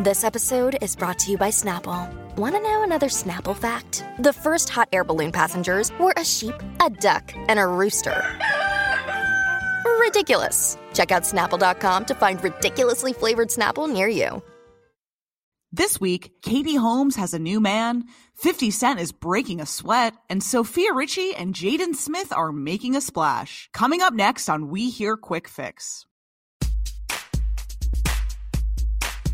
This episode is brought to you by Snapple. Want to know another Snapple fact? The first hot air balloon passengers were a sheep, a duck, and a rooster. Ridiculous. Check out snapple.com to find ridiculously flavored Snapple near you. This week, Katie Holmes has a new man, 50 Cent is breaking a sweat, and Sofia Richie and Jaden Smith are making a splash. Coming up next on We Hear Quick Fix.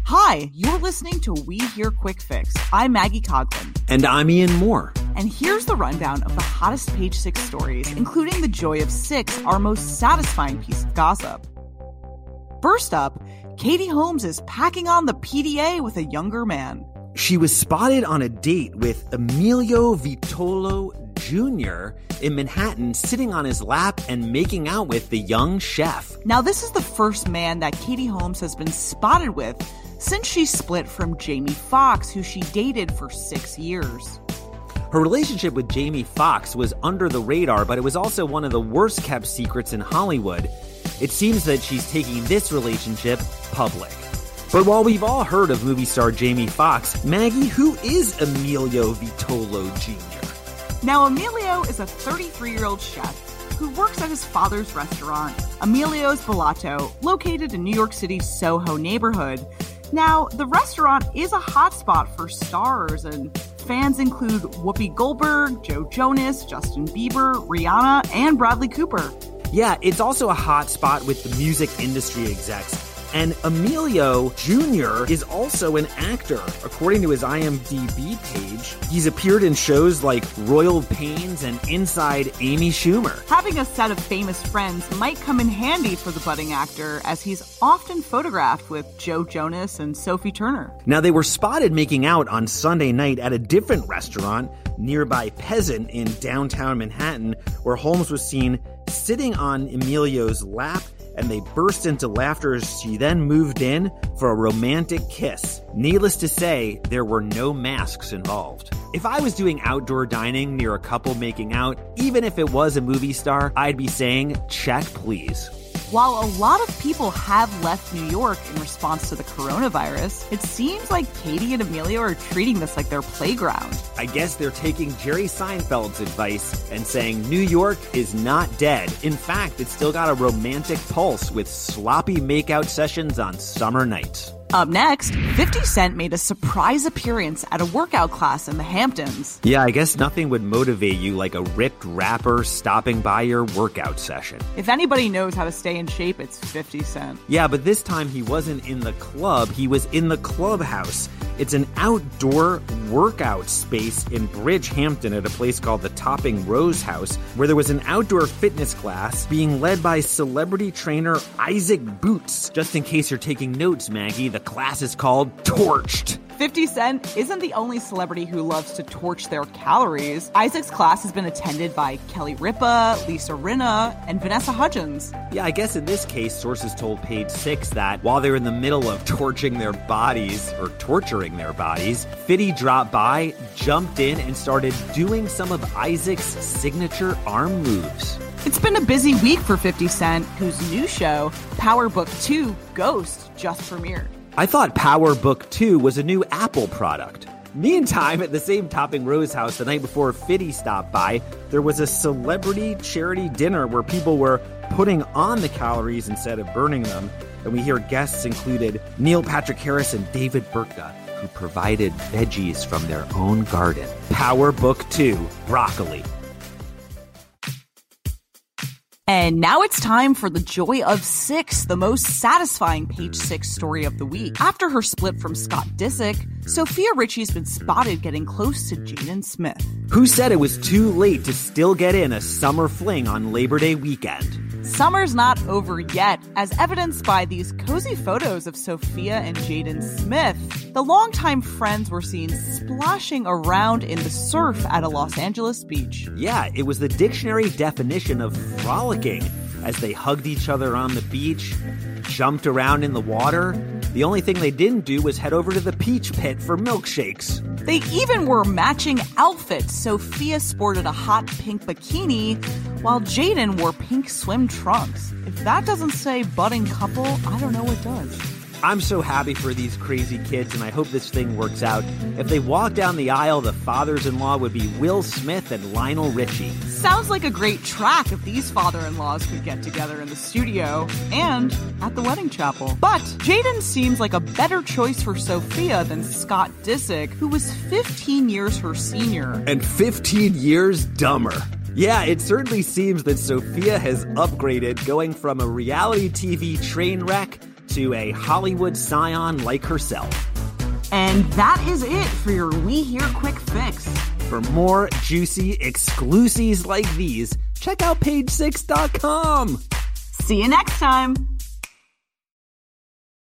Hi, you're listening to We Hear Quick Fix. I'm Maggie Coglin. And I'm Ian Moore. And here's the rundown of the hottest page six stories, including the joy of six, our most satisfying piece of gossip. First up, Katie Holmes is packing on the PDA with a younger man. She was spotted on a date with Emilio Vitolo Jr. in Manhattan, sitting on his lap and making out with the young chef. Now, this is the first man that Katie Holmes has been spotted with since she split from Jamie Foxx, who she dated for six years. Her relationship with Jamie Foxx was under the radar, but it was also one of the worst kept secrets in Hollywood. It seems that she's taking this relationship public. But while we've all heard of movie star Jamie Foxx, Maggie, who is Emilio Vitolo Jr.? Now, Emilio is a 33 year old chef who works at his father's restaurant, Emilio's Ballato, located in New York City's Soho neighborhood. Now, the restaurant is a hotspot for stars, and fans include Whoopi Goldberg, Joe Jonas, Justin Bieber, Rihanna, and Bradley Cooper. Yeah, it's also a hotspot with the music industry execs. And Emilio Jr. is also an actor. According to his IMDb page, he's appeared in shows like Royal Pains and Inside Amy Schumer. Having a set of famous friends might come in handy for the budding actor, as he's often photographed with Joe Jonas and Sophie Turner. Now, they were spotted making out on Sunday night at a different restaurant nearby Peasant in downtown Manhattan, where Holmes was seen sitting on Emilio's lap and they burst into laughter as she then moved in for a romantic kiss. Needless to say, there were no masks involved. If I was doing outdoor dining near a couple making out, even if it was a movie star, I'd be saying, check please. While a lot of people have left New York in response to the coronavirus, it seems like Katie and Amelia are treating this like their playground. I guess they're taking Jerry Seinfeld's advice and saying New York is not dead. In fact, it's still got a romantic pulse with sloppy makeout sessions on summer nights. Up next, 50 Cent made a surprise appearance at a workout class in the Hamptons. Yeah, I guess nothing would motivate you like a ripped rapper stopping by your workout session. If anybody knows how to stay in shape, it's 50 Cent. Yeah, but this time he wasn't in the club, he was in the clubhouse. It's an outdoor workout space in Bridgehampton at a place called the Topping Rose House, where there was an outdoor fitness class being led by celebrity trainer Isaac Boots. Just in case you're taking notes, Maggie, the class is called Torched. 50 Cent isn't the only celebrity who loves to torch their calories. Isaac's class has been attended by Kelly Ripa, Lisa Rinna, and Vanessa Hudgens. Yeah, I guess in this case, sources told Page Six that while they're in the middle of torching their bodies, or torturing their bodies, Fitty dropped by, jumped in, and started doing some of Isaac's signature arm moves. It's been a busy week for 50 Cent, whose new show, Power Book 2 Ghost, just premiered. I thought PowerBook 2 was a new Apple product. Meantime, at the same Topping Rose house the night before Fitty stopped by, there was a celebrity charity dinner where people were putting on the calories instead of burning them. And we hear guests included Neil Patrick Harris and David Burtka, who provided veggies from their own garden. PowerBook 2 Broccoli. And now it's time for the joy of six, the most satisfying page six story of the week. After her split from Scott Disick, Sofia Richie's been spotted getting close to Jaden Smith. Who said it was too late to still get in a summer fling on Labor Day weekend? Summer's not over yet, as evidenced by these cozy photos of Sofia and Jaden Smith. The longtime friends were seen splashing around in the surf at a Los Angeles beach. Yeah, it was the dictionary definition of frolicking as they hugged each other on the beach, jumped around in the water. The only thing they didn't do was head over to the peach pit for milkshakes. They even were matching outfits. Sofia sported a hot pink bikini, while Jaden wore pink swim trunks. If that doesn't say budding couple, I don't know what does. I'm so happy for these crazy kids, and I hope this thing works out. If they walk down the aisle, the fathers in law would be Will Smith and Lionel Richie. Sounds like a great track if these father in laws could get together in the studio and at the wedding chapel. But Jaden seems like a better choice for Sofia than Scott Disick, who was 15 years her senior. And 15 years dumber. Yeah, it certainly seems that Sofia has upgraded, going from a reality TV train wreck to a Hollywood scion like herself. And that is it for your We Hear Quick Fix. For more juicy exclusives like these, check out page6.com. See you next time.